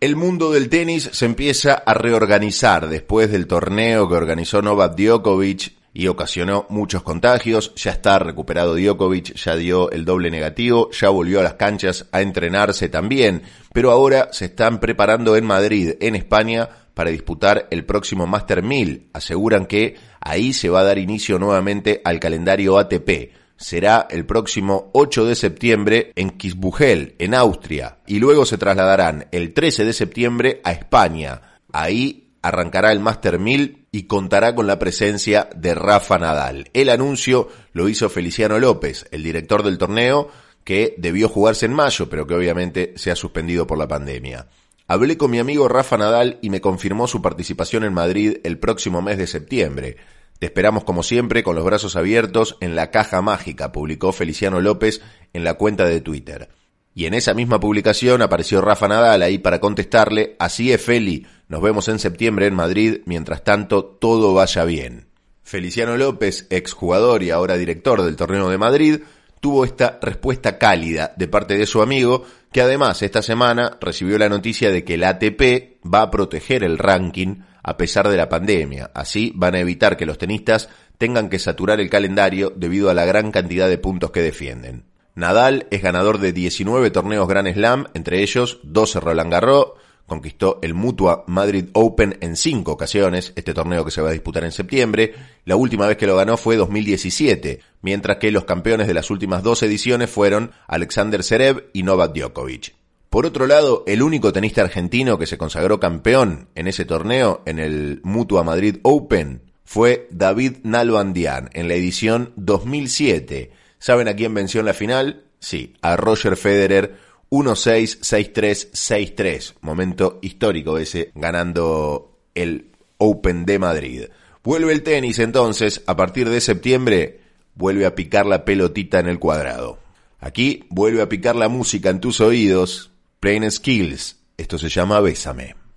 El mundo del tenis se empieza a reorganizar después del torneo que organizó Novak Djokovic y ocasionó muchos contagios. Ya está recuperado Djokovic, ya dio el doble negativo, ya volvió a las canchas a entrenarse también, pero ahora se están preparando en Madrid, en España, para disputar el próximo Master 1000. Aseguran que ahí se va a dar inicio nuevamente al calendario ATP será el próximo 8 de septiembre en Kisbugel, en Austria, y luego se trasladarán el 13 de septiembre a España. Ahí arrancará el Master 1000 y contará con la presencia de Rafa Nadal. El anuncio lo hizo Feliciano López, el director del torneo, que debió jugarse en mayo, pero que obviamente se ha suspendido por la pandemia. Hablé con mi amigo Rafa Nadal y me confirmó su participación en Madrid el próximo mes de septiembre. Te esperamos como siempre con los brazos abiertos en la caja mágica, publicó Feliciano López en la cuenta de Twitter. Y en esa misma publicación apareció Rafa Nadal ahí para contestarle, así es Feli, nos vemos en septiembre en Madrid, mientras tanto todo vaya bien. Feliciano López, exjugador y ahora director del torneo de Madrid, tuvo esta respuesta cálida de parte de su amigo, que además esta semana recibió la noticia de que el ATP va a proteger el ranking a pesar de la pandemia. Así van a evitar que los tenistas tengan que saturar el calendario debido a la gran cantidad de puntos que defienden. Nadal es ganador de 19 torneos Grand Slam, entre ellos 12 Roland Garros, conquistó el Mutua Madrid Open en cinco ocasiones, este torneo que se va a disputar en septiembre. La última vez que lo ganó fue 2017, mientras que los campeones de las últimas dos ediciones fueron Alexander Zverev y Novak Djokovic. Por otro lado, el único tenista argentino que se consagró campeón en ese torneo, en el Mutua Madrid Open, fue David Nalbandian en la edición 2007. ¿Saben a quién venció en la final? Sí, a Roger Federer 1-6, 6-3, 6-3. Momento histórico ese, ganando el Open de Madrid. Vuelve el tenis entonces, a partir de septiembre, vuelve a picar la pelotita en el cuadrado. Aquí vuelve a picar la música en tus oídos, Plain Skills. Esto se llama Bésame.